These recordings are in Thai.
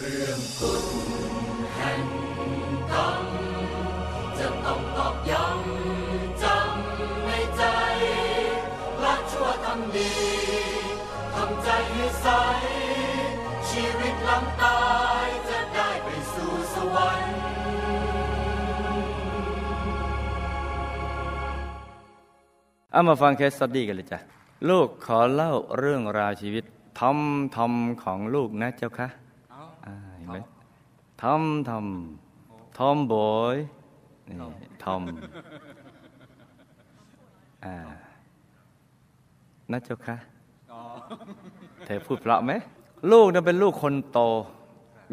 เรื่องกฎแห่งกรรมจะต้องตอกย้ำจำในใจละชั่วทำดีทำใจให้ใส ชีวิตหลังตายจะได้ไปสู่สวรรค์เอามาฟัง case study กันเลยจ้ะ ลูกขอเล่าเรื่องราวชีวิตทอมทอมของลูกนะเจ้าคะอ่าเห็นไหม ทอมทอมทอมบอยนี่ทอมอ่านะเจ้าคะเธอพูดเพราะไหม ลูกนั้นเป็นลูกคนโต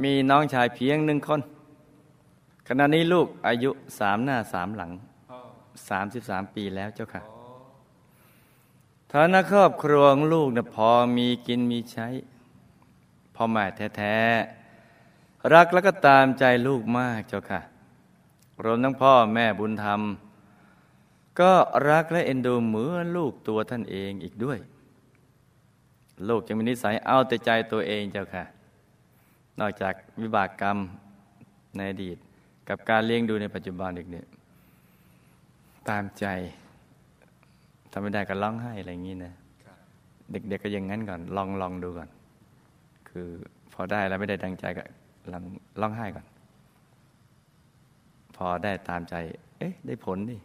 มีน้องชายเพียงหนึ่งคน ขณะนี้ลูกอายุสามหน้าสามหลังสามสิบสามปีแล้วเจ้าค่ะฐานะครอบครัวของลูกนะพอมีกินมีใช้พ่อแม่แท้ๆ รักแล้วก็ตามใจลูกมากเจ้าค่ะ รวมทั้งพ่อแม่บุญธรรม ก็รักและเอ็นดูเหมือนลูกตัวท่านเองอีกด้วย ลูกจึงมีนิสัยเอาแต่ใจตัวเองเจ้าค่ะ นอกจากวิบากกรรมในอดีต กับการเลี้ยงดูในปัจจุบันอีกเนี่ยตามใจทำไม่ได้ก็ร้องไห้อะไรอย่างนี้นะเด็กๆก็อยังงั้นก่อน ลองลองดูก่อน คือพอได้แล้วไม่ได้ดังใจก็ ลองร้องไห้ก่อน พอได้ตามใจ เอ๊ะ ได้ผลนี่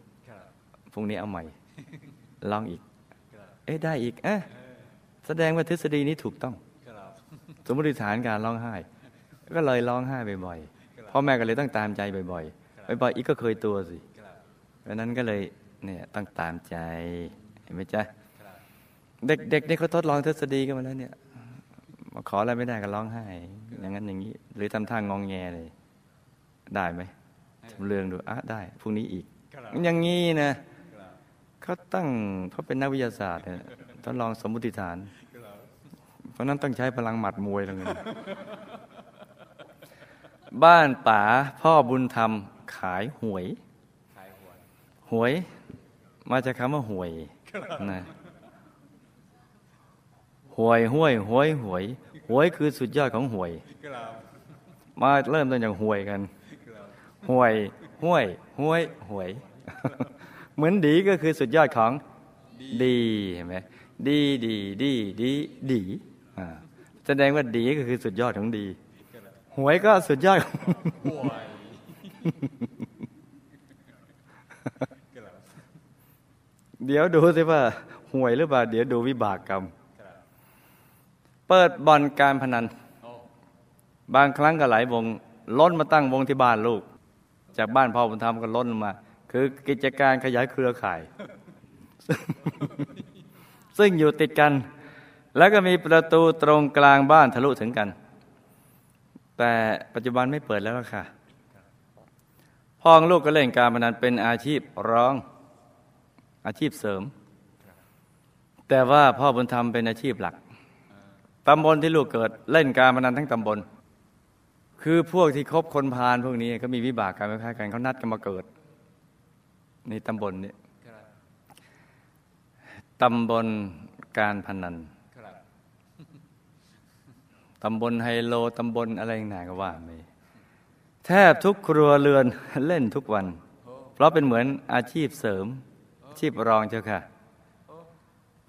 พรุ่งนี้เอาใหม่ลองอีก เอ๊ะ ได้อีกเอ๊ะแสดงว่าทฤษฎีนี้ถูกต้องสมมติฐานการร้องไห้ ก็เลยร้องไห้บ่อยๆพ่อแม่ก็เลยต้องตามใจบ่อยๆบ่อยๆอีกก็เคยตัวสิเพราะนั้นก็เลยเนี่ยต้องตามใจเห็นไหมจ๊ะเด็กๆนี่เขาทดลองทฤษฎีกันมาแล้วเนี่ยมา ขออะไรไม่ได้ก็ร้องไห้ อย่างนั้นอย่างนี้ หรือทำท่างองแงเลย ได้ไหมจำเรื่องดูอะได้พรุ่งนี้อีก อย่างนี้นะเขาตั้งเขาเป็นนักวิทยาศาสตร์เนี่ยต้องลองสมมติฐาน เพราะนั้นต้องใช้พลังหมัดมวยตรงนี้บ้านป๋าพ่อบุญธรรม ขายหวย หวย มาจากคำว่าหวยนะ หวยห้วยหวยหวยหวยคือสุดยอดของหวย มาเริ่มต้นจากหวยกันหวยห้วยห้วยหวย เหมือนดีก็คือสุดยอดของดีเห็นไหมดีดีดีดีดีอ่าแสดงว่าดีก็คือสุดยอดของดี หวยก็สุดยอดของเดี๋ยวดูสิว่าห่วยหรือเปล่า เดี๋ยวดูวิบากกรรม เปิดบ่อนการพนัน บางครั้งก็หลายวงล้นมาตั้งวงที่บ้านลูก จากบ้านพ่อบุญธรรมก็ล้นมา คือกิจการขยายเครือข่าย ซึ่งอยู่ติดกัน แล้วก็มีประตูตรงกลางบ้านทะลุถึงกัน แต่ปัจจุบันไม่เปิดแล้วล่ะค่ะพ่อของลูกก็เล่นการพนันเป็นอาชีพร้องอาชีพเสริม แต่ว่าพ่อบุญธรรมเป็นอาชีพหลัก ตำบลที่ลูกเกิดเล่นการพนันทั้งตำบล คือพวกที่คบคนพาลพวกนี้ก็มีวิบากการคล้ายกันเขานัดกันมาเกิดในตำบลนี้ตำบลการพนันตำบลไฮโลตำบลอะไรต่างๆก็ว่าไปแทบทุกครัวเรือนเล่นทุกวัน เพราะเป็นเหมือนอาชีพเสริมอาชีพรองเจ้าค่ะ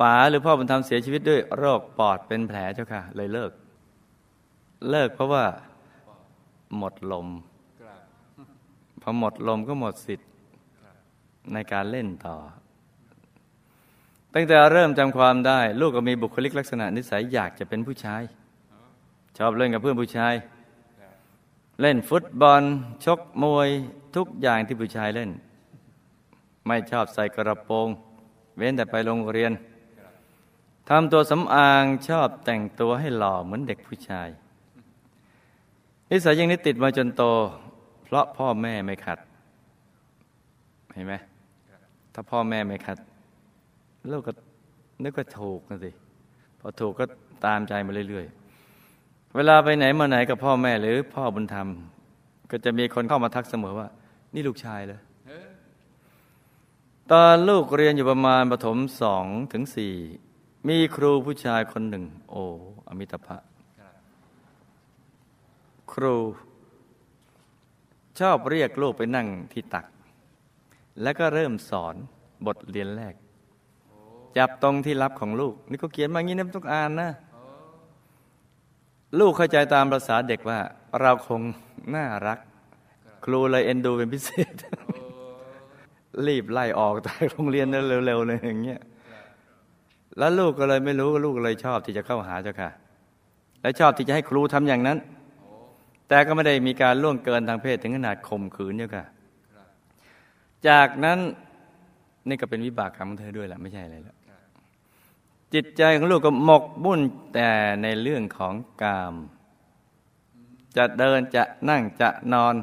ป๋าหรือพ่อบุญธรรมเสียชีวิตด้วยโรคปอดเป็นแผลเจ้าค่ะ เลยเลิก เลิกเพราะว่าหมดลมพอหมดลมก็หมดสิทธิ์ในการเล่นต่อ ตั้งแต่เริ่มจำความได้ ลูกก็มีบุคลิกลักษณะนิสัยอยากจะเป็นผู้ชาย ชอบเล่นกับเพื่อนผู้ชาย เล่นฟุตบอล ชกมวยทุกอย่างที่ผู้ชายเล่น ไม่ชอบใส่กระโปรง เว้นแต่ไปโรงเรียน ทำตัวสำอางชอบแต่งตัวให้หล่อเหมือนเด็กผู้ชาย นิสัยอย่างนี้ติดมาจนโต เพราะพ่อแม่ไม่ขัด เห็นไหมถ้าพ่อแม่ไม่ขัดลูกก็นึกว่าถูกนะสิพอถูกก็ตามใจมาเรื่อยๆ เวลาไปไหนมาไหนกับพ่อแม่หรือพ่อบุญธรรม ก็จะมีคนเข้ามาทักเสมอว่า นี่ลูกชายเลยตอนลูกเรียนอยู่ประมาณประถมสองถึงสี่ มีครูผู้ชายคนหนึ่ง โออมิตภะครู ชอบเรียกลูกไปนั่งที่ตัก แล้วก็เริ่มสอนบทเรียนแรก จับตรงที่รับของลูก นี่ก็เขียนมางี้นะทุกอ่านนะ ลูกเข้าใจตามภาษาเด็กว่า เราคงน่ารัก ครูเลยเอ็นดูเป็นพิเศษ รีบไล่ออกจากโรงเรียนเร็วๆเลยอย่างเงี้ย แล้วลูกก็เลยไม่รู้ลูกเลยชอบที่จะเข้าหาเจ้าค่ะ และชอบที่จะให้ครูทำอย่างนั้น แต่ก็ไม่ได้มีการล่วงเกินทางเพศถึงขนาดข่มขืนเจ้าค่ะ จากนั้นนี่ก็เป็นวิบากกรรมของเธอด้วยแหละไม่ใช่อะไรแล้วจิตใจของลูกก็หมกมุ่นแต่ในเรื่องของกาม จะเดินจะนั่งจะนอน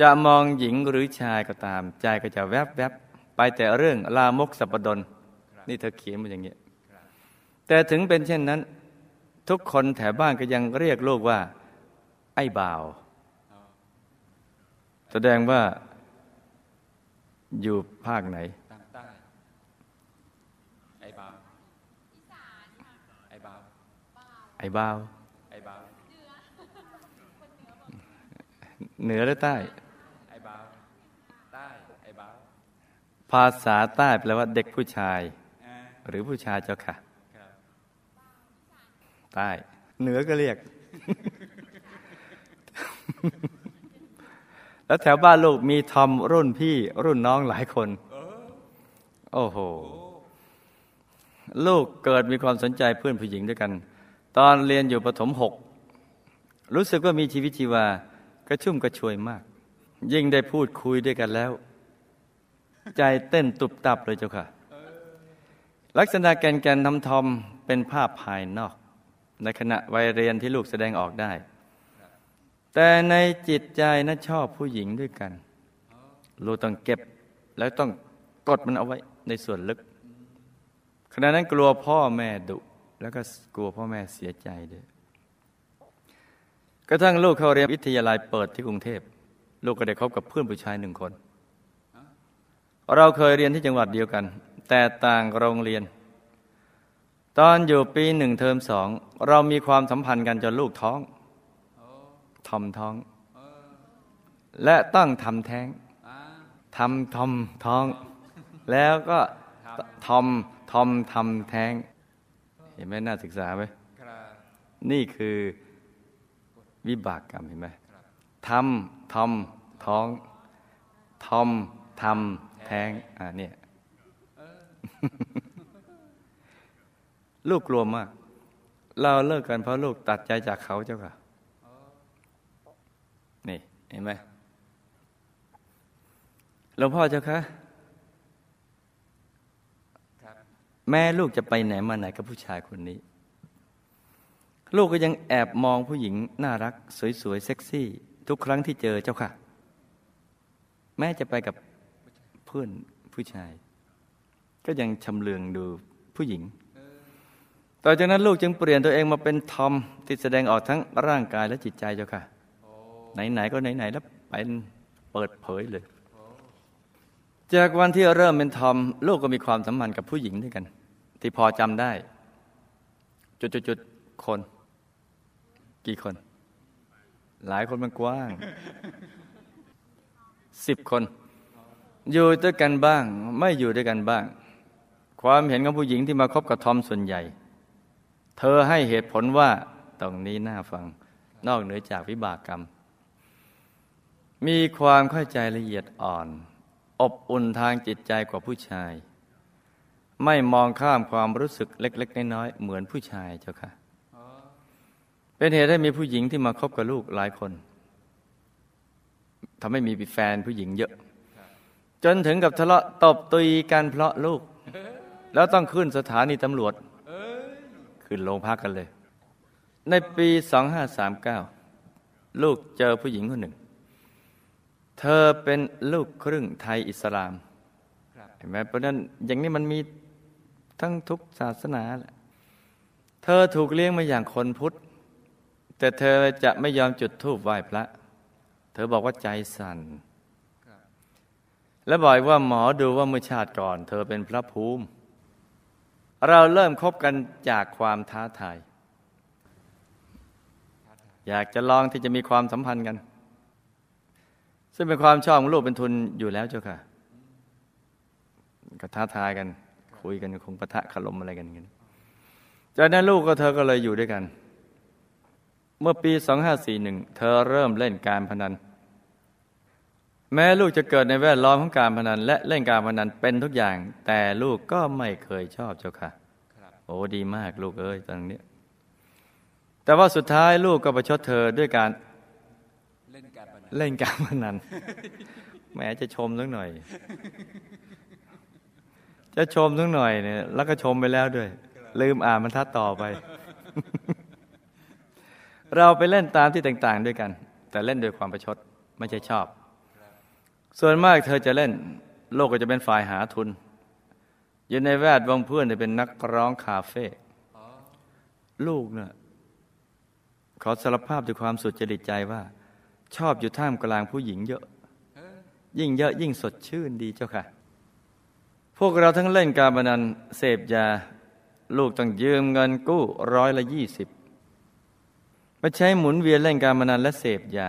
จะมองหญิงหรือชายก็ตาม ใจก็จะแวบแวบไปแต่เรื่องลามกสัปดน นี่เธอเขียนมาอย่างเงี้ยแต่ถึงเป็นเช่นนั้น ทุกคนแถวบ้านก็ยังเรียกลูกว่า ไอ้บ่าว แสดงว่าอยู่ภาคไหนทางใต้ไอ้บาวไอ้บาวไอ้บ่าวไอ้บาวเหนือหรือใต้ไอ้บาวใต้ไอ้บาวภาษาใต้แปลว่าเด็กผู้ชายอ่า หรือผู้ชายเจ้าค่ะครับใต้ เหนือก็เรียก แล้วแถวบ้านลูกมีทอมรุ่นพี่รุ่นน้องหลายคน โอ้โห ลูกเกิดมีความสนใจเพื่อนผู้หญิงด้วยกัน ตอนเรียนอยู่ประถมหก รู้สึกว่ามีชีวิตชีวากระชุ่มกระชวยมาก ยิ่งได้พูดคุยด้วยกันแล้ว ใจเต้นตุบตับเลยเจ้าค่ะ ลักษณะแกนแกนทำทอมเป็นภาพภายนอก ในขณะวัยเรียนที่ลูกแสดงออกได้ แต่ในจิตใจนะชอบผู้หญิงด้วยกัน ลูกต้องเก็บแล้วต้องกดมันเอาไว้ในส่วนลึกขณะนั้นกลัวพ่อแม่ดุ แล้วก็กลัวพ่อแม่เสียใจด้วยกระทั่งลูกเขาเรียนวิทยาลัยเปิดที่กรุงเทพ ลูกก็ได้คบกับเพื่อนผู้ชายหนึ่งคน เราเคยเรียนที่จังหวัดเดียวกัน แต่ต่างโรงเรียน ตอนอยู่ปีหนึ่งเทอมสอง เรามีความสัมพันธ์กันจนลูกท้องทอมท้อง และต้องทำแท้งทำทอมท้อง แล้วก็ทอมทอมทำแท้ง เห็นไหมน่าศึกษาไหมนี่คือวิบากกรรมเห็นไหมทำทอมท้องทอมทำแท้งอ่าเนี่ย ลูกกลัวมาก เราเลิกกันเพราะลูกตัดใจจากเขาเจ้าค่ะ นี่เห็นไหมหลวงพ่อเจ้าคะแม่ลูกจะไปไหนมาไหนกับผู้ชายคนนี้ ลูกก็ยังแอบมองผู้หญิงน่ารัก สวยๆ เซ็กซี่ ทุกครั้งที่เจอเจ้าค่ะ แม่จะไปกับเพื่อนผู้ชาย ก็ยังชำเลืองดูผู้หญิง ต่อจากนั้นลูกจึงเปลี่ยนตัวเองมาเป็นทอมที่แสดงออกทั้งร่างกายและจิตใจเจ้าค่ะ ไหน ๆ ก็ไหน ๆ แล้วเป็นเปิดเผยเลย จากวันที่เริ่มเป็นทอม ลูกก็มีความสัมพันธ์กับผู้หญิงด้วยกัน ที่พอจำได้ จุดๆๆคน กี่คน หลายคนมันกว้างสิบคน อยู่ด้วยกันบ้าง ไม่อยู่ด้วยกันบ้าง ความเห็นของผู้หญิงที่มาคบกับทอมส่วนใหญ่ เธอให้เหตุผลว่าตรงนี้น่าฟังนอกเหนือจากวิบากกรรม มีความเข้าใจละเอียดอ่อน อบอุ่นทางจิตใจกว่าผู้ชาย ไม่มองข้ามความรู้สึกเล็ก ๆ น้อยๆเหมือนผู้ชายเจ้าค่ะเป็นเหตุให้มีผู้หญิงที่มาคบกับลูกหลายคนทำให้มีแฟนผู้หญิงเยอะ จนถึงกับทะเลาะตบตีกันเพราะลูก แล้วต้องขึ้นสถานีตำรวจ ขึ้นโรงพักกันเลย ในปี 2539 ลูกเจอผู้หญิงคนหนึ่ง เธอเป็นลูกครึ่งไทยอิสลามเห็นไหมเพราะนั้นอย่างนี้มันมีทั้งทุกศาสนาแหละเธอถูกเลี้ยงมาอย่างคนพุทธ แต่เธอจะไม่ยอมจุดธูปไหว้พระ เธอบอกว่าใจสั่นและบอกว่าหมอดูว่าเมื่อชาติก่อน เธอเป็นพระภูมิ เราเริ่มคบกันจากความท้าทาย อยากจะลองที่จะมีความสัมพันธ์กัน ซึ่งเป็นความชอบของลูกเป็นทุนอยู่แล้วเจ้าค่ะ ก็ท้าทายกัน คุยกันคงปะทะคารมอะไรกันอย่างนี้จากนั้นลูกก็เธอก็เลยอยู่ด้วยกัน เมื่อปี 2541 เธอเริ่มเล่นการพนัน แม้ลูกจะเกิดในแวดล้อมของการพนัน และเล่นการพนันเป็นทุกอย่าง แต่ลูกก็ไม่เคยชอบเจ้าค่ะโอ้ดีมากลูกเอ้ยตอนนี้ แต่ว่าสุดท้ายลูกก็ประชดเธอด้วยการเล่นการพนันเล่นการพนันแหมจะชมสักหน่อย จะชมสักหน่อยเนี่ยแล้วก็ชมไปแล้วด้วย ลืมอ่านบรรทัดต่อไป เราไปเล่นตามที่ต่าง ๆ ด้วยกัน แต่เล่นโดยความประชดไม่ใช่ชอบ ส่วนมากเธอจะเล่น โลกก็จะเป็นฝ่ายหาทุน อยู่ในแวดวงเพื่อนเนี่ยเป็นนักร้องคาเฟ่ลูกเนี่ยขอสารภาพด้วยความสุดจริตใจว่า ชอบอยู่ท่ามกลางผู้หญิงเยอะ ยิ่งเยอะยิ่งสดชื่นดีเจ้าค่ะ พวกเราทั้งเล่นการพนันเสพยา ลูกต้องยืมเงินกู้ร้อยละยี่สิบมาใช้หมุนเวียนเล่นการพนันและเสพยา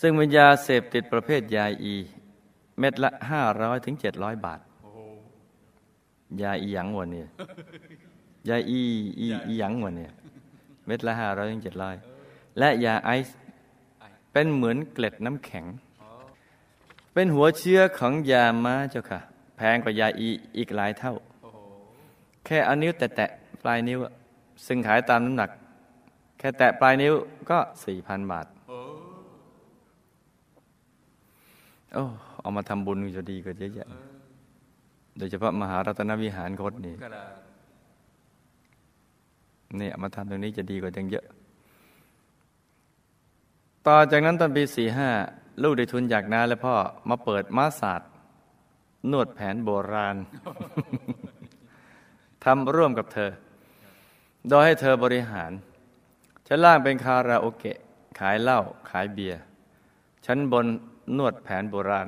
ซึ่งเป็นยาเสพติดประเภทยาอี เม็ดละห้าร้อยถึงเจ็ดร้อยบาทยาอีหยังวันเนี่ยยาอีอีอีหยังวันเนี่ยเม็ดละห้าร้อยถึงเจ็ดร้อยและยาไอซ์เป็นเหมือนเกล็ดน้ำแข็ง เป็นหัวเชื้อของยาม้าเจ้าค่ะ แพงกว่ายาอีอีกหลายเท่า แค่เอานิ้วแตะปลายนิ้ว ซึ่งขายตามน้ำหนัก แค่แตะปลายนิ้วก็สี่พันบาท โอ้เอามาทำบุญจะดีกว่าเยอะแยะโดยเฉพาะมหารัตนวิหารคดนี่เนี่ยมาทำตรงนี้จะดีกว่าจังเยอะ ต่อจากนั้นตอนปีสี่ห้าลูกได้ทุนจากนาและพ่อมาเปิดมาศาสตร์นวดแผนโบราณทำร่วมกับเธอ โดยให้เธอบริหาร ชั้นล่างเป็นคาราโอเกะ ขายเหล้าขายเบียร์ ชั้นบน นวดแผนโบราณ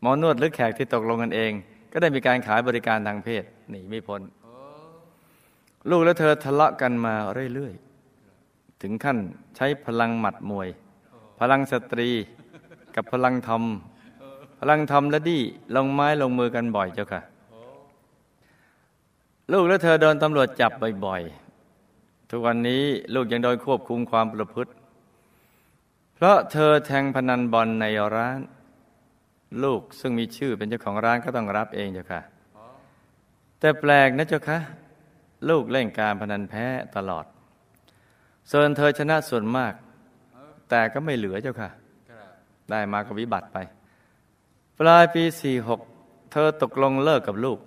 หมอนวดหรือแขกที่ตกลงกันเอง ก็ได้มีการขายบริการทางเพศหนีไม่พ้น ลูกและเธอทะเลาะกันมาเรื่อยๆ ถึงขั้นใช้พลังหมัดมวย พลังสตรี กับพลังทอมพลังทอมและดี้ลงไม้ลงมือกันบ่อยเจ้าค่ะ ลูกและเธอโดนตำรวจจับบ่อยๆ ทุกวันนี้ลูกยังโดนควบคุมความประพฤติ เพราะเธอแทงพนันบอลในร้าน ลูกซึ่งมีชื่อเป็นเจ้าของร้านก็ต้องรับเองเจ้าค่ะ แต่แปลกนะเจ้าคะลูกเล่นการพนันแพ้ตลอดส่วนเธอชนะส่วนมาก แต่ก็ไม่เหลือเจ้าค่ะ ได้มาก็วิบัติไป ปลายปี46เธอตกลงเลิกกับลูก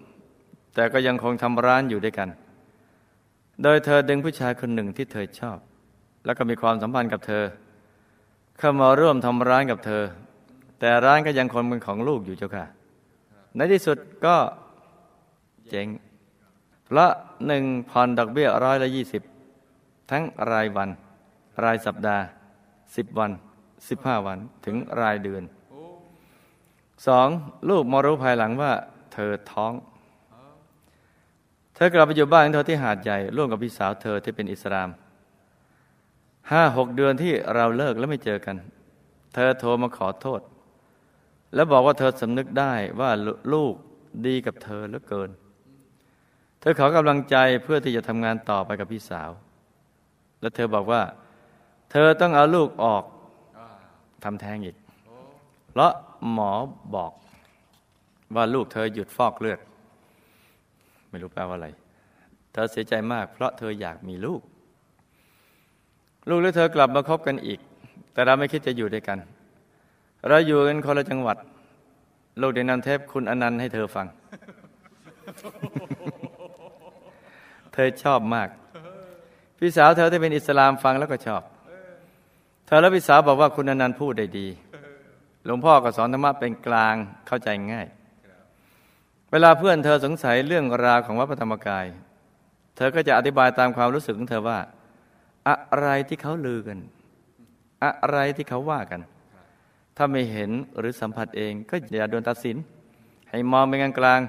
แต่ก็ยังคงทำร้านอยู่ด้วยกัน โดยเธอดึงผู้ชายคนหนึ่งที่เธอชอบ แล้วก็มีความสัมพันธ์กับเธอ เข้ามาร่วมทำร้านกับเธอ แต่ร้านก็ยังคงเป็นของลูกอยู่เจ้าค่ะ ในที่สุดก็เจ๊งเพราะหนึ่งผ่อนดอกเบี้ยร้อยละยี่สิบทั้งรายวัน รายสัปดาห์สิบวันสิบห้าวันถึงรายเดือนสองลูกมารู้ภายหลังว่า เธอท้อง เธอกลับไปอยู่บ้านของเธอที่หาดใหญ่ ร่วมกับพี่สาวเธอที่เป็นอิสลาม ห้าหกเดือนที่เราเลิกแล้วไม่เจอกัน เธอโทรมาขอโทษ แล้วบอกว่าเธอสำนึกได้ว่าลูกดีกับเธอเหลือเกิน เธอขอกำลังใจเพื่อที่จะทำงานต่อไปกับพี่สาว แล้วเธอบอกว่า เธอต้องเอาลูกออกทำแท้งอีกเพราะหมอบอกว่าลูกเธอหยุดฟอกเลือด ไม่รู้แปลว่าอะไร เธอเสียใจมากเพราะเธออยากมีลูก ลูกและเธอกลับมาคบกันอีก แต่เราไม่คิดจะอยู่ด้วยกัน เราอยู่กันคนละจังหวัด ลูกได้นำเทปคุณอนันต์ให้เธอฟัง เธอชอบมาก พี่สาวเธอที่เป็นอิสลามฟังแล้วก็ชอบ เธอและพี่สาวบอกว่าคุณอนันต์พูดได้ดี หลวงพ่อก็สอนธรรมะเป็นกลางเข้าใจง่าย เวลาเพื่อนเธอสงสัยเรื่องราวของวัดพระธรรมกาย เธอก็จะอธิบายตามความรู้สึกของเธอว่า อะไรที่เขาลือกัน อะไรที่เขาว่ากัน ถ้าไม่เห็นหรือสัมผัสเองก็อย่าโดนตัดสิน ให้มองเป็นกลางกลาง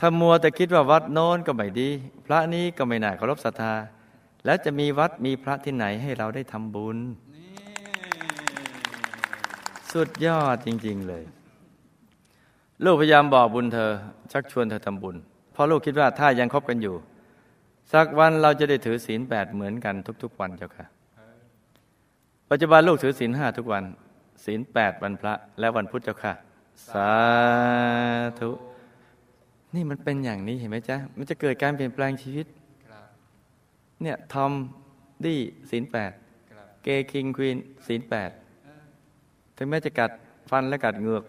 ถ้ามัวแต่คิดว่าวัดโน้นก็ไม่ดี พระนี้ก็ไม่น่าเคารพศรัทธา แล้วจะมีวัดมีพระที่ไหนให้เราได้ทำบุญ สุดยอดจริง ๆเลย ลูกพยายามบอกบุญเธอ ชักชวนเธอทำบุญ เพราะลูกคิดว่าถ้ายังคบกันอยู่ สักวันเราจะได้ถือศีลแปดเหมือนกันทุก ๆ วันเจ้าค่ะ ปัจจุบันลูกถือศีลห้าทุกวันศีลแปดวันพระ และวันพุธเจ้าค่ะ สาธุ นี่มันเป็นอย่างนี้เห็นไหมจ๊ะ มันจะเกิดการเปลี่ยนแปลงชีวิต เนี่ยทอมดี้ศีลแปดเกคิงควีนศีลแปดถึงแม้จะกัดฟันและกัดเหงือก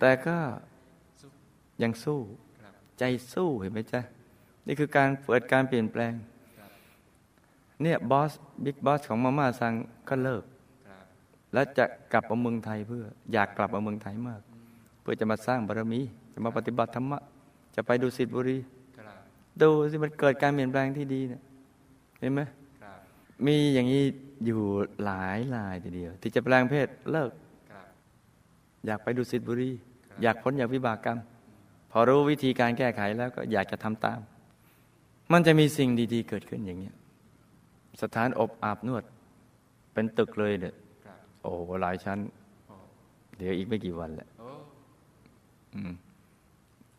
แต่ก็ยังสู้ ใจสู้เห็นไหมจ๊ะ นี่คือการเปิดการเปลี่ยนแปลงเนี่ยบอสบิ๊กบอสของมาม่าซังก็เลิก แล้วจะกลับมาเมืองไทยเพื่อ อยากกลับมาเมืองไทยมาก เพื่อจะมาสร้างบารมี จะมาปฏิบัติธรรมะ จะไปดูสิทธิบุรี ดูสิมันเกิดการเปลี่ยนแปลงที่ดีเนี่ยเห็นไหมมีอย่างนี้อยู่หลายรายทีเดียว ที่จะแปลงเพศเลิก อยากไปดูสิทธิบุรี อยากพ้นจากวิบากกรรม พอรู้วิธีการแก้ไขแล้วก็อยากจะทำตาม มันจะมีสิ่งดี ๆ เกิดขึ้นอย่างเนี้ยสถานอบอาบนวด เป็นตึกเลยเนี่ยโอ้โหหลายชั้น เดี๋ยวอีกไม่กี่วันแหละอืม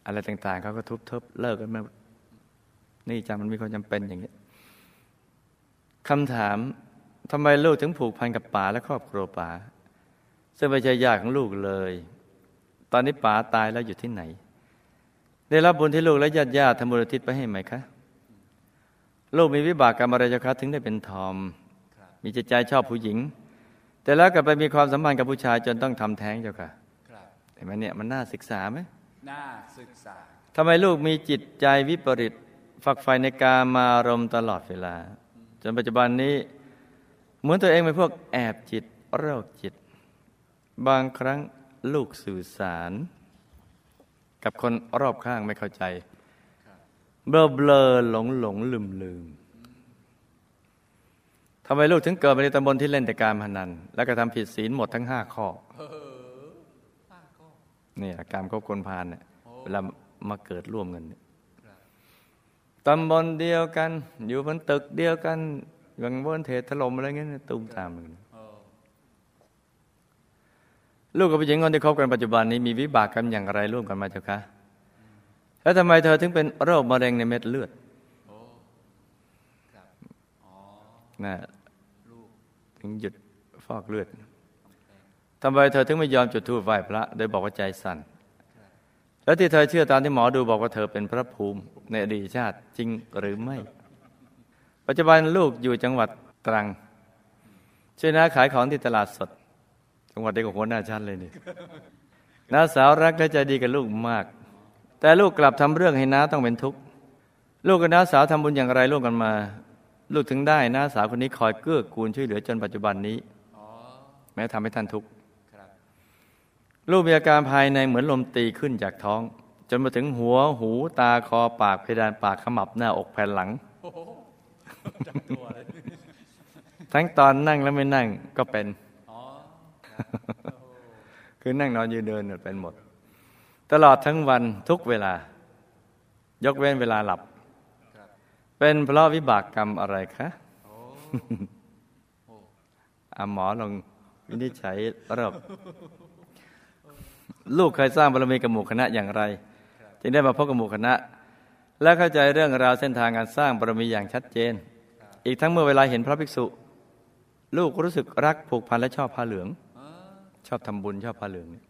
อะไรต่าง ๆเขาก็ทุบทบเลิกกันมานี่จำมันมีความจำเป็นอย่างเงี้ยคำถามทำไมลูกถึงผูกพันกับป๋าและครอบครัวป๋าซึ่งไม่ใช่ญาติของลูกเลย ตอนนี้ป๋าตายแล้วอยู่ที่ไหน ได้รับบุญที่ลูกและญาติญาติทำบุญอุทิศไปให้ไหมคะ ลูกมีวิบากกรรมอะไรเจ้าคะถึงได้เป็นทอมครับมีจิตใจชอบผู้หญิง แต่แล้วกลับไปมีความสัมพันธ์กับผู้ชายจนต้องทำแท้งเจ้าค่ะครับเห็นไหมเนี่ยมันน่าศึกษาไหมน่าศึกษาทำไมลูกมีจิตใจวิปริตฝักใฝ่ในการมารมณ์ตลอดเวลา จนปัจจุบันนี้ เหมือนตัวเองเป็นพวกแอบจิตโรคจิต บางครั้งลูกสื่อสาร กับคนรอบข้างไม่เข้าใจ เบลอเบลอหลงหลงลืมลืมทำไมลูกถึงเกิดมาในตำบลที่เล่นแต่การพนัน แล้วก็ทำผิดศีลหมดทั้งห้าข้อนี่แหละการคบคนพาลเนี่ยเวลามาเกิดร่วมกันเนี่ยตำบลเดียวกัน อยู่บนตึกเดียวกันอย่างบนเทถล่มอะไรเงี้ยตุ้มตามกันลูกกับผู้หญิงคนที่คบกันปัจจุบันนี้มีวิบากกรรมอย่างไรร่วมกันมาเจ้าคะ แล้วทำไมเธอถึงเป็นโรคมะเร็งในเม็ดเลือดโอ้ครับอ๋อนะลูกถึงหยุดฟอกเลือดทำไมเธอถึงไม่ยอมจุดธูปไหว้พระ โดยบอกว่าใจสั่น แล้วที่เธอเชื่อตามที่หมอดูบอกว่าเธอเป็นพระภูมิในอดีตชาติจริงหรือไม่ ปัจจุบันลูกอยู่จังหวัดตรังช่วยน้าขายของที่ตลาดสด จังหวัดเดียวกับหัวหน้าชั้นเลยนี่น้าสาวรักและใจดีกับลูกมาก แต่ลูกกลับทำเรื่องให้น้าต้องเป็นทุกข์ลูกกับน้าสาวทำบุญอย่างไรร่วมกันมา ลูกถึงได้น้าสาวคนนี้คอยเกื้อกูลช่วยเหลือจนปัจจุบันนี้อ๋อแม้ทำให้ท่านทุกข์ครับลูกมีอาการภายในเหมือนลมตีขึ้นจากท้อง จนมาถึงหัวหูตาคอปากเพดานปากขมับหน้าอกแผ่นหลังโอ้โหจังตัวเลยทั้งตอนนั่งและไม่นั่งก็เป็นอ๋อคือนั่งนอนยืนเดินเนี่ยเป็นหมด ตลอดทั้งวันทุกเวลา ยกเว้นเวลาหลับ เป็นเพราะวิบากกรรมอะไรคะอาหมอลองวินิจฉัยรอบลูกเคยสร้างบารมีกับหมู่คณะอย่างไร จึงได้มาพบกับหมู่คณะ และเข้าใจเรื่องราวเส้นทางการสร้างบารมีอย่างชัดเจน อีกทั้งเมื่อเวลาเห็นพระภิกษุ ลูกรู้สึกรักผูกพันและชอบผ้าเหลือง ชอบทำบุญชอบผ้าเหลืองเนี่ย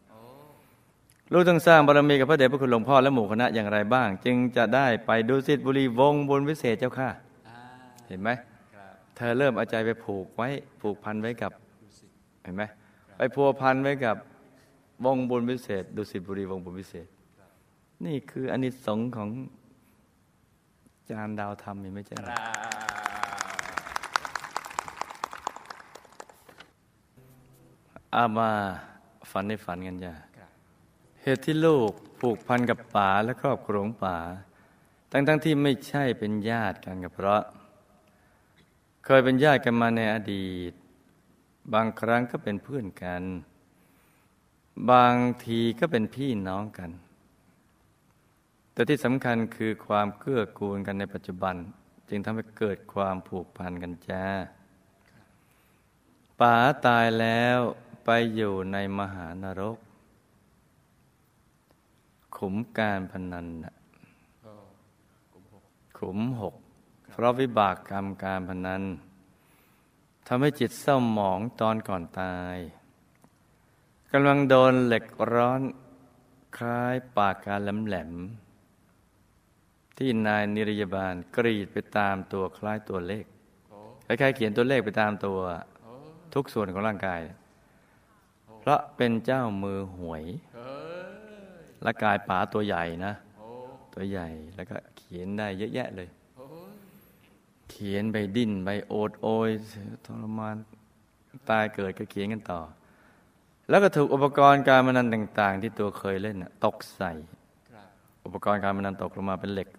ลูกต้องสร้างบารมีกับพระเดชพระคุณหลวงพ่อและหมู่คณะอย่างไรบ้าง จึงจะได้ไปดูสิทธิบุรีวงบุญวิเศษเจ้าค่ะอ่าเห็นไหมครับเธอเริ่มเอาใจไปผูกไว้ผูกพันไว้กับดูสิเห็นไหมไปพัวพันไว้กับวงบุญวิเศษ ดุสิตบุรีวงบุญวิเศษ นี่คืออานิสงส์ของจานดาวธรรมเห็นไหมจ๊ะครับอามาฝันในฝันกันจ้ะครับ เหตุที่ลูกผูกพันกับป๋าและครอบครัวของป๋าทั้งทั้งๆที่ไม่ใช่เป็นญาติกันกับเพราะ เคยเป็นญาติกันมาในอดีต บางครั้งก็เป็นเพื่อนกัน บางทีก็เป็นพี่น้องกัน แต่ที่สำคัญคือความเกื้อกูลกันในปัจจุบัน จึงทำให้เกิดความผูกพันกันจ้าป๋าตายแล้วไปอยู่ในมหานรก ขุมการพนันน่ะขุมหกเพราะวิบากกรรมการพนันทำให้จิตเศร้าหมองตอนก่อนตายกำลังโดนเหล็กร้อนคล้ายปากกาแหลมๆที่นายนิรยาบาลกรีดไปตามตัวคล้ายตัวเลขคล้ายๆเขียนตัวเลขไปตามตัวทุกส่วนของร่างกาย เพราะเป็นเจ้ามือหวย และกายป๋าตัวใหญ่นะ ตัวใหญ่แล้วก็เขียนได้เยอะแยะเลย เขียนไปดิ้นไปโอดโอยทรมานตายเกิดก็เขียนกันต่อ แล้วก็ถูกอุปกรณ์การมนันต่าง ๆ ที่ตัวเคยเล่นตกใส่ อุปกรณ์การมนันตกลงมาเป็นเหล็ก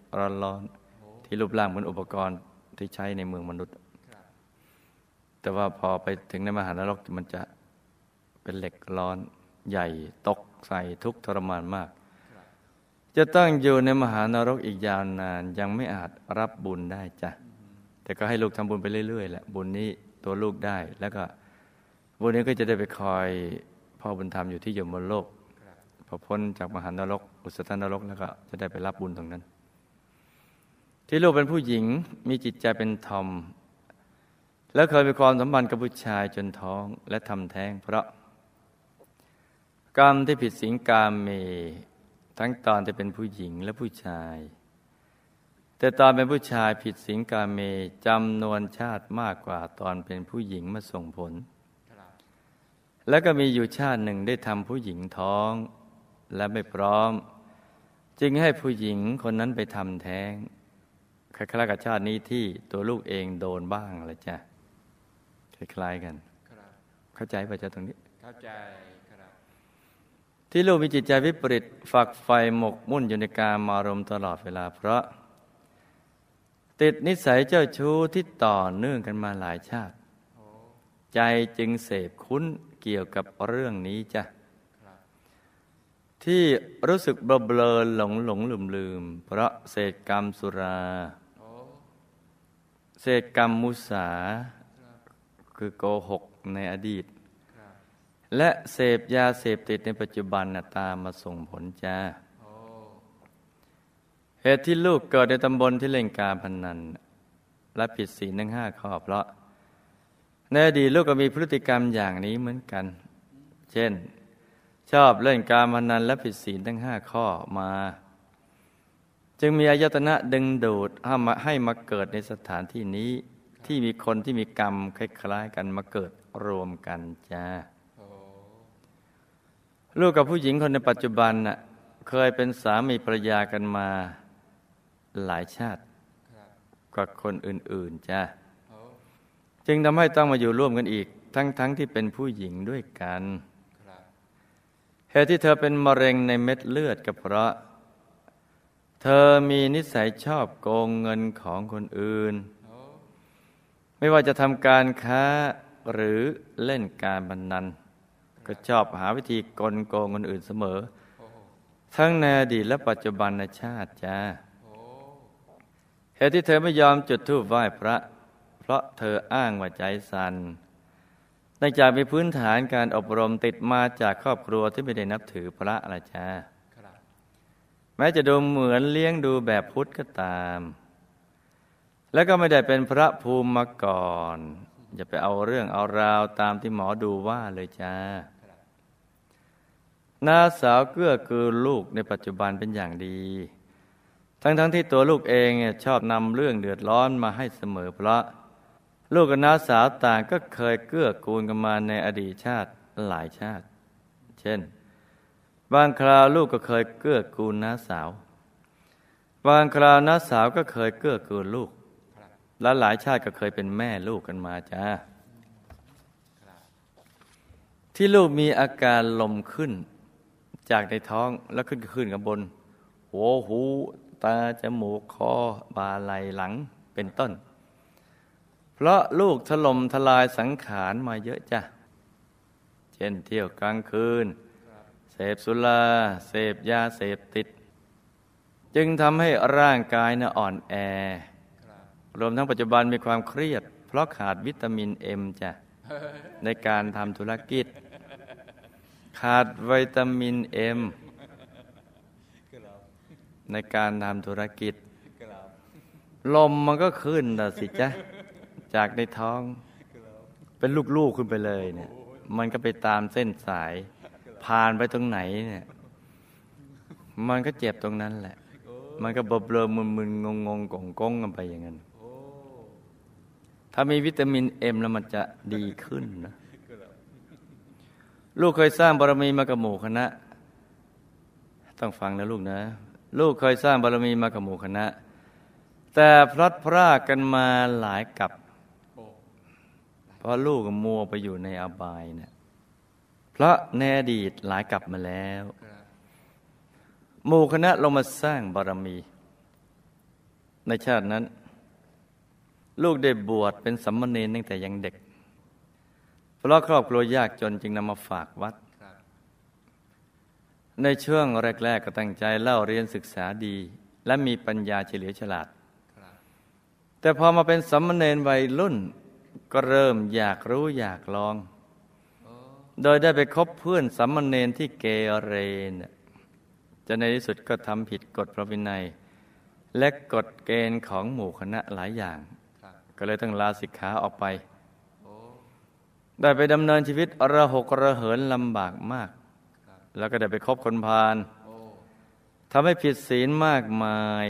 ร้อนๆที่รูปร่างเหมือนอุปกรณ์ที่ใช้ในเมืองมนุษย์ แต่ว่าพอไปถึงในมหานรกมันจะเป็นเหล็กร้อนใหญ่ตก ใส่ทุกทรมานมาก จะต้องอยู่ในมหานรกอีกยาวนานยังไม่อาจรับบุญได้จ้ะแต่ก็ให้ลูกทำบุญไปเรื่อยๆแหละบุญนี้ตัวลูกได้แล้วก็บุญนี้ก็จะได้ไปคอยพ่อบุญธรรมอยู่ที่ยู่บนโลกพอพ้นจากมหานรก อุสธนรกแล้วก็จะได้ไปรับบุญตรงนั้น ที่ลูกเป็นผู้หญิงมีจิตใจเป็นทอม แล้วเคยมีความสัมพันธ์กับผู้ชายจนท้องและทำแท้ง เพราะ กรรมที่ผิดศีลกามเม ทั้งตอนที่เป็นผู้หญิงและผู้ชาย แต่ตอนเป็นผู้ชายผิดศีลกามเมจำนวนชาติมากกว่าตอนเป็นผู้หญิงมาส่งผล แล้วก็มีอยู่ชาติหนึ่งได้ทำผู้หญิงท้องและไม่พร้อม จึงให้ผู้หญิงคนนั้นไปทำแท้งคล้ายๆกับชาตินี้ที่ตัวลูกเองโดนบ้างอะไรจ้ะคล้ายๆกัน เข้าใจป่ะจ๊ะตรงนี้ เข้าใจ ที่ลูกมีจิตใจวิปริตฝักไฟหมกมุ่นอยู่ในการมารมตลอดเวลาเพราะ ติดนิสัยเจ้าชู้ที่ต่อเนื่องกันมาหลายชาติ ใจจึงเสพคุ้นเกี่ยวกับเรื่องนี้จ้ะที่รู้สึกเบลเบลหลงหลงลืมลืม เพราะเศษกรรมสุราเศษกรรมมุสา คือโกหกในอดีต และเสพยาเสพติดในปัจจุบันนะตามมาส่งผลจ้าเหตุที่ลูกเกิดในตำบลที่เล่นการพนันและผิดศีลทั้งห้าข้อเพราะ ในอดีตลูกก็มีพฤติกรรมอย่างนี้เหมือนกัน เช่น ชอบเล่นการพนันและผิดศีลทั้งห้าข้อมา จึงมีอายตนะดึงดูดให้มาให้มาเกิดในสถานที่นี้ที่มีคนที่มีกรรมคล้ายๆกันมาเกิดรวมกันจ้า ลูกกับผู้หญิงคนในปัจจุบันน่ะเคยเป็นสามีภรรยากันมาหลายชาติกว่าคนอื่น ๆจ้าจึงทำให้ต้องมาอยู่ร่วมกันอีก ทั้งๆทที่เป็นผู้หญิงด้วยกันเหตุที่เธอเป็นมะเร็งในเม็ดเลือดก็เพราะ เธอมีนิสัยชอบโกงเงินของคนอื่น ไม่ว่าจะทำการค้าหรือเล่นการบันนัน ก็ชอบหาวิธีกลโกงคนอื่นเสมอ ทั้งในอดีตและปัจจุบันชาติจ้าเหตุที่เธอไม่ยอมจุดธูปไหว้พระ เพราะเธออ้างว่าใจสันเนื่องจากมีพื้นฐานการอบรมติดมาจากครอบครัวที่ไม่ได้นับถือพระละจ้าแม้จะดูเหมือนเลี้ยงดูแบบพุทธก็ตาม แล้วก็ไม่ได้เป็นพระภูมิมาก่อน อย่าไปเอาเรื่องเอาราวตามที่หมอดูว่าเลยจ้าน้าสาวเกื้อกูลลูกในปัจจุบันเป็นอย่างดี ทั้งๆทที่ตัวลูกเองชอบนำเรื่องเดือดร้อนมาให้เสมอเพราะ ลูกกับน้าสาวต่างก็เคยเกื้อกูลกันมาในอดีตชาติหลายชาติ เช่น บางคราวลูกก็เคยเกื้อกูลน้าสาว บางคราวน้าสาวก็เคยเกื้อกูลลูก และหลายชาติก็เคยเป็นแม่ลูกกันมาจ้าที่ลูกมีอาการลมขึ้น จากในท้องแล้วขึ้นขึ้นกับบน หัวหู ตาจมูกคอ บาไหลหลังเป็นต้น เพราะลูกถล่มทลายสังขารมาเยอะจ้ะ เช่นเที่ยวกลางคืน เสพสุราเสพยาเสพติด จึงทำให้ร่างกายนะ่ะอ่อนแอ รวมทั้งปัจจุบันมีความเครียด เพราะขาดวิตามินเอ็มจ้ะในการทำธุรกิจ ขาดวิตามินเอ็มในการทำธุรกิจ ลมมันก็ขึ้นนะสิจ๊ะ จากในท้อง เป็นลูกๆขึ้นไปเลยเนี่ย มันก็ไปตามเส้นสาย ผ่านไปตรงไหนเนี่ย มันก็เจ็บตรงนั้นแหละ มันก็เบลอมึนๆงงๆกงกงๆกันไปอย่างนั้น ถ้ามีวิตามินเอ็มแล้วมันจะดีขึ้นนะ ลูกเคยสร้างบารมีมากับหมู่คณะ ต้องฟังนะลูกนะ ลูกเคยสร้างบารมีมากับหมู่คณะ แต่พลัดพรากกันมาหลายกับ เพราะลูกมัวไปอยู่ในอบายเนะี่ยเพราะในอดีตหลายกับมาแล้วหมู่คณะลงมาสร้างบารมี ในชาตินั้น ลูกได้บวชเป็นสัมมเนรตั้งแต่ยังเด็ก เพราะครอบครัวยากจนจึงนำมาฝากวัด ในช่วงแรก ๆ ก็ตั้งใจเล่าเรียนศึกษาดี และมีปัญญาเฉลียวฉลาด แต่พอมาเป็นสัมมเนรวัยรุ่นก็เริ่มอยากรู้อยากลอง โดยได้ไปคบเพื่อนสัมมเนรที่เกเรนจะในที่สุดก็ทำผิดกฎพระวินัย และกฎเกณฑ์ของหมู่คณะหลายอย่าง ก็เลยต้องลาสิกขาออกไป ได้ไปดำเนินชีวิตระหกระเหินลำบากมาก แล้วก็ได้ไปคบคนพาลทำให้ผิดศีลมากมาย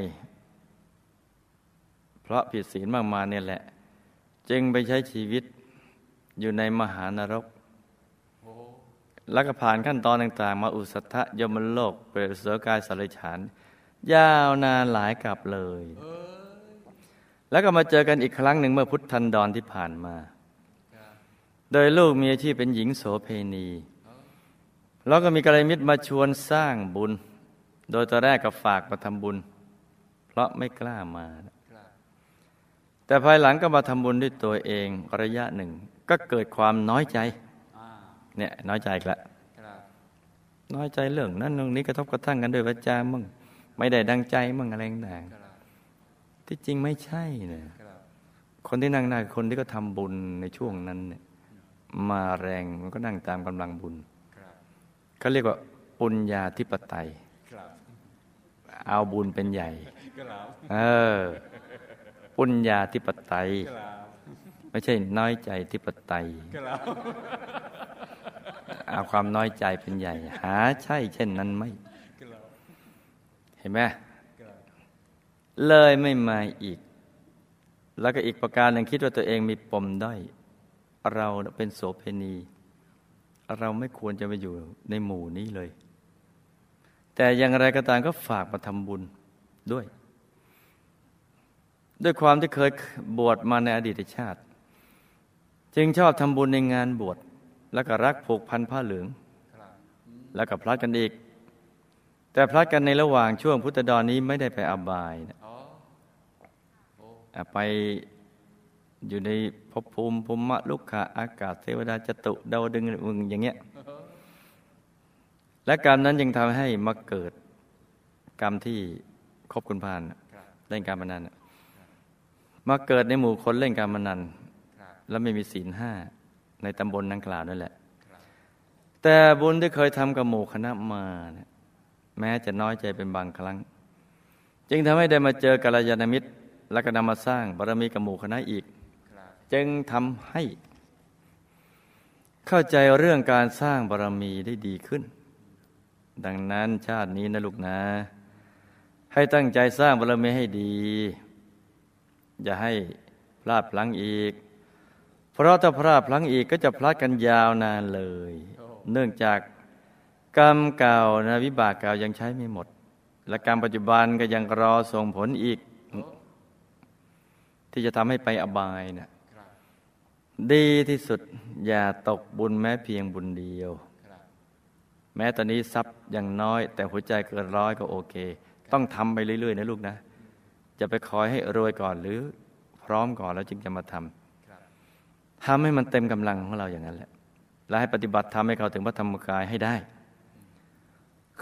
เพราะผิดศีลมากมายเนี่ยแหละ จึงไปใช้ชีวิตอยู่ในมหานรก แล้วก็ผ่านขั้นตอนต่างๆ มาอุสัทธยมโลก เปรตเสือกายสัรฉาน ยาวนานหลายกับเลย แล้วก็มาเจอกันอีกครั้งหนึ่งเมื่อพุทธันดรที่ผ่านมา โดยลูกมีอาชีพเป็นหญิงโสเพณี แล้วก็มีกระไรมิตรมาชวนสร้างบุญ โดยตอนแรกก็ฝากมาทำบุญ เพราะไม่กล้ามา แต่ภายหลังก็มาทำบุญด้วยตัวเองระยะหนึ่ง ก็เกิดความน้อยใจเนี่ยน้อยใจกล้วน้อยใจเรื่องนั้นเรื่องนี้กระทบกระทั่งกันด้วยวาจามึงไม่ได้ดังใจมึงอะไรต่าง ที่จริงไม่ใช่เนี่ยคนที่นั่งหน้าคือคนที่ก็ทำบุญในช่วงนั้นเนี่ยมาแรงมันก็นั่งตามกำลังบุญเขาเรียกว่าปุญญาธิปไตยเอาบุญเป็นใหญ่เออปุญญาธิปไตย ไม่ใช่น้อยใจธิปไตยเอาความน้อยใจเป็นใหญ่ หาใช่เช่นนั้นไหมเห็นไหม เลยไม่มาอีก แล้วก็อีกประการหนึ่งคิดว่าตัวเองมีปมด้อยเราเป็นโสเพณี เราไม่ควรจะไปอยู่ในหมู่นี้เลย แต่อย่างไรก็ตามก็ฝากมาทำบุญด้วย ด้วยความที่เคยบวชมาในอดีตชาติ จึงชอบทำบุญในงานบวชแล้วก็รักผูกพันผ้าเหลือง แล้วก็พลัดกันอีก แต่พลัดกันในระหว่างช่วงพุทธดอนนี้ไม่ได้ไปอบายนะ ไปอยู่ในภพภูมิภูมิลุกขะอากาศเทวดาจตุดาวดึงมึงอย่างเงี้ยและกรรมนั้นยังทำให้มาเกิดกรรมที่คบคุณพานเล่นการพนันมาเกิดในหมู่คนเล่นการพนันแล้วไม่มีศีลห้าในตำบลนังกล่าวนั่นแหละ แต่บุญที่เคยทำกับหมู่คณะมานะแม้จะน้อยใจเป็นบางครั้ง จึงทำให้ได้มาเจอกัลยาณมิตร และก็นำมาสร้างบารมีกับหมู่คณะอีก จึงทำให้ เข้าใจเรื่องการสร้างบารมีได้ดีขึ้น ดังนั้นชาตินี้นะลูกนะ ให้ตั้งใจสร้างบารมีให้ดี อย่าให้พลาดพลั้งอีก เพราะถ้าพลาดพลั้งอีกก็จะพลาดกันยาวนานเลย เนื่องจากกรรมเก่านะวิบากเก่ายังใช้ไม่หมด และกรรมปัจจุบันก็ยังรอส่งผลอีก ที่จะทำให้ไปอบายนะดีที่สุดอย่าตกบุญแม้เพียงบุญเดียว แม้ตอนนี้ทรัพย์ยังน้อย แต่หัวใจเกินร้อยก็โอเค ต้องทำไปเรื่อย ๆ นะลูกนะ จะไปคอยให้รวยก่อนหรือพร้อมก่อนแล้วจึงจะมาทำทำให้มันเต็มกำลังของเราอย่างนั้นแหละ และให้ปฏิบัติทำให้เขาถึงพระธรรมกายให้ได้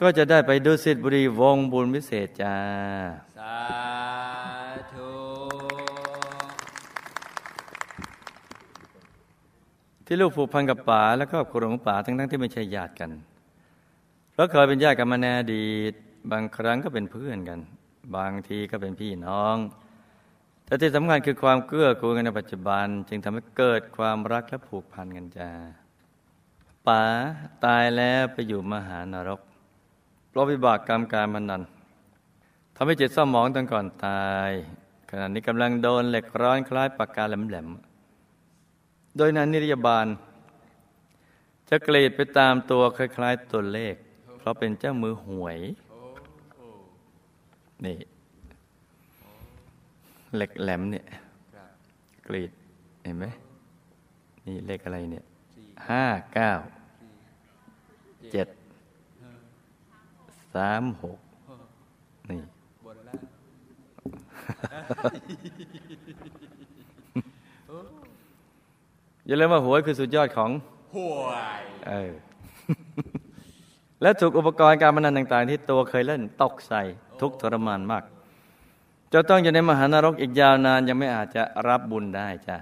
ก็จะได้ไปดูสิทธิบุรีวงบุญวิเศษจ้า ที่ลูกผูกพันกับป๋าและครอบครัวของป๋าทั้งทั้งที่ไม่ใช่ญาติกันเพราะเคยเป็นญาติกันมาแนอดีตบางครั้งก็เป็นเพื่อนกัน บางทีก็เป็นพี่น้อง แต่ที่สำคัญคือความเกื้อกูลกันในปัจจุบัน จึงทำให้เกิดความรักและผูกพันกันจ้าป๋าตายแล้วไปอยู่มหานรกเพราะวิบากกรรมการพนันทำให้จิตเศร้าหมองตั้งก่อนตาย ขณะนี้กำลังโดนเหล็กร้อนคล้ายปากกาแหลมๆ โดยนั้นนิรยาบาล จะกรีดไปตามตัวคล้าย ๆ ตัวเลข เพราะเป็นเจ้ามือหวย นี่ เหล็กแหลมเนี่ยกรีดเห็นไหมนี่เลขอะไรเนี่ยห้าเก้าเจ็ดสามหกนี่ บนแล้ว อย่าลืมว่าหวยคือสุดยอดของห่วยเออและถูกอุปกรณ์การพนันต่าง ๆ ที่ตัวเคยเล่นตกใส่ทุกข์ทรมานมาก จะต้องอยู่ในมหานรกอีกยาวนานยังไม่อาจจะรับบุญได้จ้ะ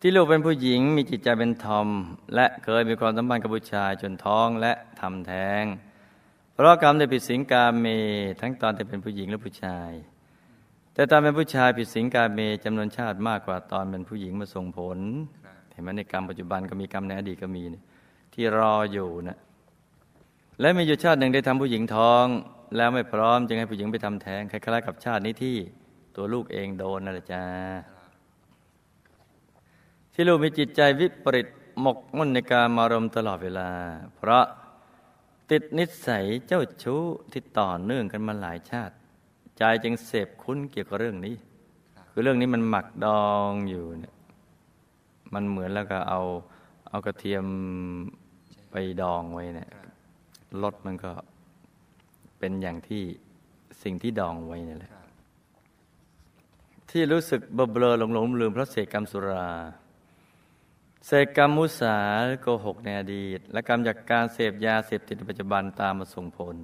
ที่ลูกเป็นผู้หญิงมีจิตใจเป็นทอม และเคยมีความสัมพันธ์กับผู้ชายจนท้องและทำแท้ง เพราะกรรมได้ผิดสิงกาเมทั้งตอนที่เป็นผู้หญิงและผู้ชาย แต่ตอนเป็นผู้ชายผิดสิงกาเมจำนวนชาติมากกว่าตอนเป็นผู้หญิงมาส่งผล เห็นไหมในกรรมปัจจุบันก็มีกรรมในอดีตก็มีนี่ที่รออยู่นะและมีอยู่ชาติหนึ่งได้ทำผู้หญิงท้อง แล้วไม่พร้อมจึงให้ผู้หญิงไปทำแท้งคล้ายๆกับชาตินี้ที่ตัวลูกเองโดนนั่นแหละจ้าที่ลูกมีจิตใจวิปริตหมกมุ่นในการมารมณ์ตลอดเวลา เพราะติดนิสัยเจ้าชู้ที่ต่อเนื่องกันมาหลายชาติ ใจจึงเสพคุ้นเกี่ยวกับเรื่องนี้ คือเรื่องนี้มันหมักดองอยู่เนี่ยมันเหมือนแล้วก็เอาเอากระเทียมไปดองไว้เนี่ยรสมันก็เป็นอย่างที่สิ่งที่ดองไว้นี่แหละที่รู้สึกเบลอๆหลงหลงลืมเพราะเสกกรรมสุราเสกกรรมมุสาหรือโกหกในอดีต และกรรมจากการเสพยาเสพติดในปัจจุบันตามมาส่งผล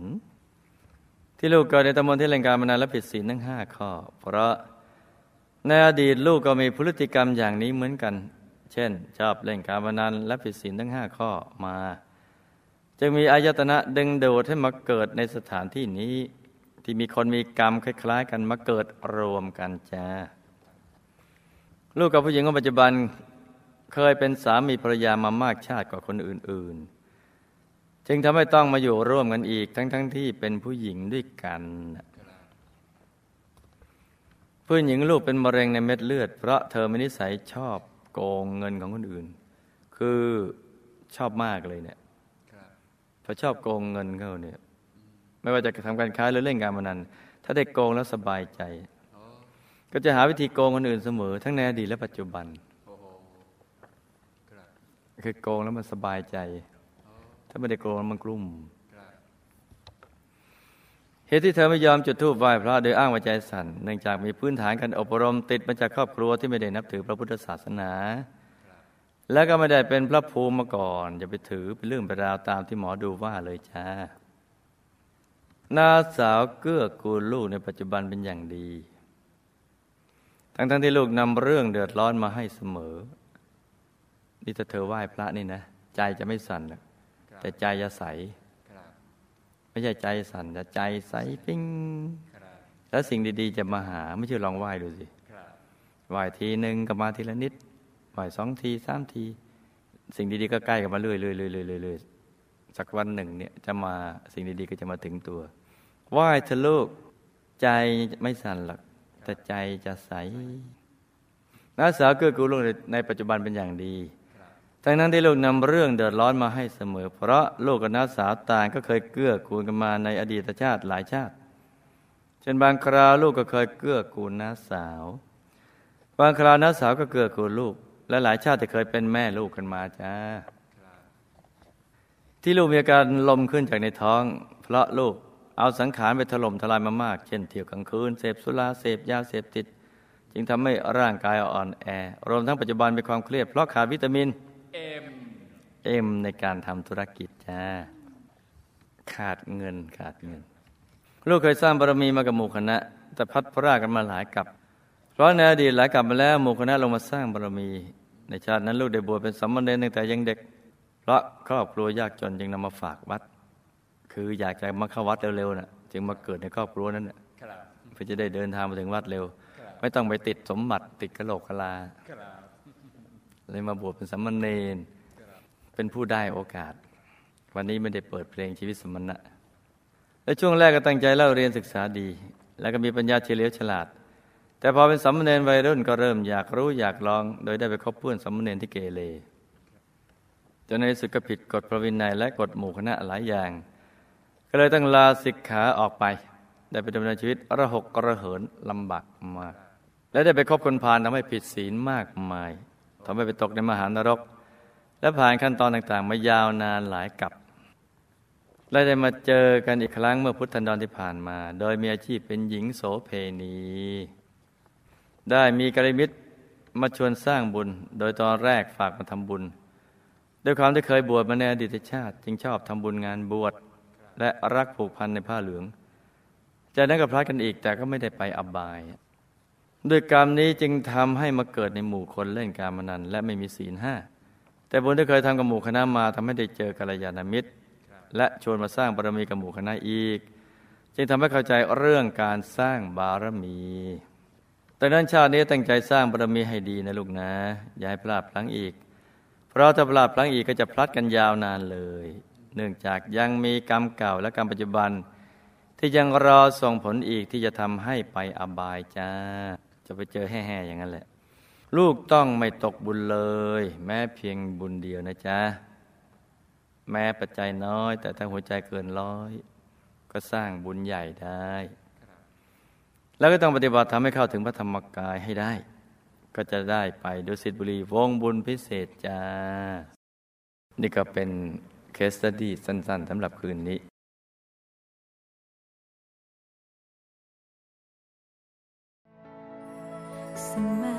ที่ลูกเกิดในตำบลที่เล่นการมานานและผิดศีลทั้งห้าข้อ เพราะในอดีตลูกก็มีพฤติกรรมอย่างนี้เหมือนกัน เช่น ชอบเล่นการพนันและผิดศีลทั้งห้าข้อมา จึงมีอายตนะดึงดูดให้มาเกิดในสถานที่นี้ ที่มีคนมีกรรมคล้ายๆ กันมาเกิดรวมกันจ้าลูกกับผู้หญิงคนปัจจุบันเคยเป็นสามีภรรยามามากชาติกว่าคนอื่นๆ จึงทำให้ต้องมาอยู่ร่วมกันอีกทั้งๆทที่เป็นผู้หญิงด้วยกันผู้หญิงลูกเป็นมะเร็งในเม็ดเลือด เพราะเธอมีนิสัยชอบโกงเงินของคนอื่น คือชอบมากเลยเนี่ยครับพอชอบโกงเงินเขาเนี่ยไม่ว่าจะทำการค้าหรือเล่นการพนันถ้าได้โกงแล้วสบายใจโอ้ก็จะหาวิธีโกงคนอื่นเสมอ ทั้งในอดีตและปัจจุบันโอ้โหครับคือโกงแล้วมันสบายใจ ถ้าไม่ได้โกล้วมันกลุ่มเหตุที่เธอไม่ยอมจุดธูปไหว้พระโดยอ้างว่าใจสั่นเนื่องจากมีพื้นฐานการอบรมติดมาจากครอบครัวที่ไม่ได้นับถือพระพุทธศาสนา แล้วก็ไม่ได้เป็นพระภูมิมาก่อนอย่าไปถือเป็นเรื่องเป็นราวตามที่หมอดูว่าเลยจ้านาสาวเกื้อกูลลูกในปัจจุบันเป็นอย่างดี ทั้งทั้งๆที่ลูกนำเรื่องเดือดร้อนมาให้เสมอ นี่ถ้าเธอไหว้พระนี่นะ ใจจะไม่สั่นหรอก แต่ใจจะใสครับไม่ใช่ใจสั่นแต่ใจใสปิ้งครับแล้วสิ่งดีๆ จะมาหาไม่ใช่ลองไหว้ดูสิครับไหว้ทีหนึ่งก็มาทีละนิดไหว้สองทีสามที สิ่งดีๆก็ใกล้กันมาเรื่อยๆเรื่อยๆเรื่อยๆเรื่อยๆสักวันหนึ่งเนี่ยจะมาสิ่งดีๆก็จะมาถึงตัวไหว้เถอะลูกใจไม่สั่นหรอกแต่ใจจะใสน้าสาวเกื้อกูลลูกในปัจจุบันเป็นอย่างดี ทั้งนั้นที่ลูกนำเรื่องเดือดร้อนมาให้เสมอ เพราะลูกกับน้าสาวต่างก็เคยเกื้อกูลกันมาในอดีตชาติหลายชาติเช่นบางคราวลูกก็เคยเกื้อกูลน้าสาว บางคราวน้าสาวก็เกื้อกูลลูก และหลายชาติที่เคยเป็นแม่ลูกกันมาจ้าที่ลูกมีอาการลมขึ้นจากในท้อง เพราะลูกเอาสังขารไปถล่มทลายมามาก เช่นเที่ยวกลางคืนเสพสุราเสพยาเสพติด จึงทำให้ร่างกายอ่อนแอ รวมทั้งปัจจุบันมีความเครียดเพราะขาดวิตามิน เอ็มในการทำธุรกิจจ้าขาดเงินขาดเงิน ลูกเคยสร้างบารมีมากับหมู่คณะ แต่พัดพรากกันมาหลายกับ เพราะในอดีตหลายกับมาแล้วหมู่คณะลงมาสร้างบารมี ในในชาตินั้นลูกได้บวชเป็นสามเณรตั้งแต่ยังเด็ก เพราะครอบครัวยากจนจึงนำมาฝากวัด คืออยากจะมาเข้าวัดเร็วๆน่ะ จึงมาเกิดในครอบครัวนั้นน่ะครับเพื่อจะได้เดินทางมาถึงวัดเร็วครับไม่ต้องไปติดสมบัติติดกระโหลกกะลาครับเลยมาบวชเป็นสามเณร เป็นผู้ได้โอกาส วันนี้ไม่ได้เปิดเพลงชีวิตสมณะและช่วงแรกก็ตั้งใจเล่าเรียนศึกษาดี แล้วก็มีปัญญาเฉลียวฉลาด แต่พอเป็นสามเณรวัยรุ่นก็เริ่มอยากรู้อยากลอง โดยได้ไปคบเพื่อนสามเณรที่เกเรจนในสุดก็ผิดกฎพระวินัยและกฎหมู่คณะหลายอย่าง ก็เลยต้องลาสิกขาออกไป ได้ไปดำเนินชีวิตระหกระเหินลำบากมาก และได้ไปคบคนพาลทำให้ผิดศีลมากมายทำให้ไปตกในมหานรก และผ่านขั้นตอนต่างๆ มายาวนานหลายกับและได้มาเจอกันอีกครั้งเมื่อพุทธันดรที่ผ่านมา โดยมีอาชีพเป็นหญิงโสเพณี ได้มีกริมิตรมาชวนสร้างบุญ โดยตอนแรกฝากมาทำบุญ ด้วยความที่เคยบวชมาในอดีตชาติ จึงชอบทำบุญงานบวชและรักผูกพันในผ้าเหลืองจากนั้นก็พลัดกันอีกแต่ก็ไม่ได้ไปอบาย ด้วยกรรมนี้จึงทำให้มาเกิดในหมู่คนเล่นการมนันและไม่มีศีลห้า แต่บุญที่เคยทำกับหมู่คณะมาทำให้ได้เจอกัลยาณมิตร และชวนมาสร้างบารมีกับหมู่คณะอีก จึงทำให้เข้าใจเรื่องการสร้างบารมีแต่นั้นชาตินี้ตั้งใจสร้างบารมีให้ดีนะลูกนะ อย่าให้พลาดพลั้งอีก เพราะถ้าพลาดพลั้งอีกก็จะพลัดกันยาวนานเลย เนื่องจากยังมีกรรมเก่าและกรรมปัจจุบัน ที่ยังรอส่งผลอีกที่จะทำให้ไปอบายจ้า จะไปเจอแห่ๆอย่างนั้นแหละ ลูกต้องไม่ตกบุญเลย แม้เพียงบุญเดียวนะจ๊ะ แม้ปัจจัยน้อย แต่ถ้าหัวใจเกินร้อย ก็สร้างบุญใหญ่ได้ แล้วก็ต้องปฏิบัติทำให้เข้าถึงพระธรรมกายให้ได้ ก็จะได้ไปดุสิตบุรีวงบุญพิเศษจ้า นี่ก็เป็นเคสตดี้สั้นๆสำหรับคืนนี้สม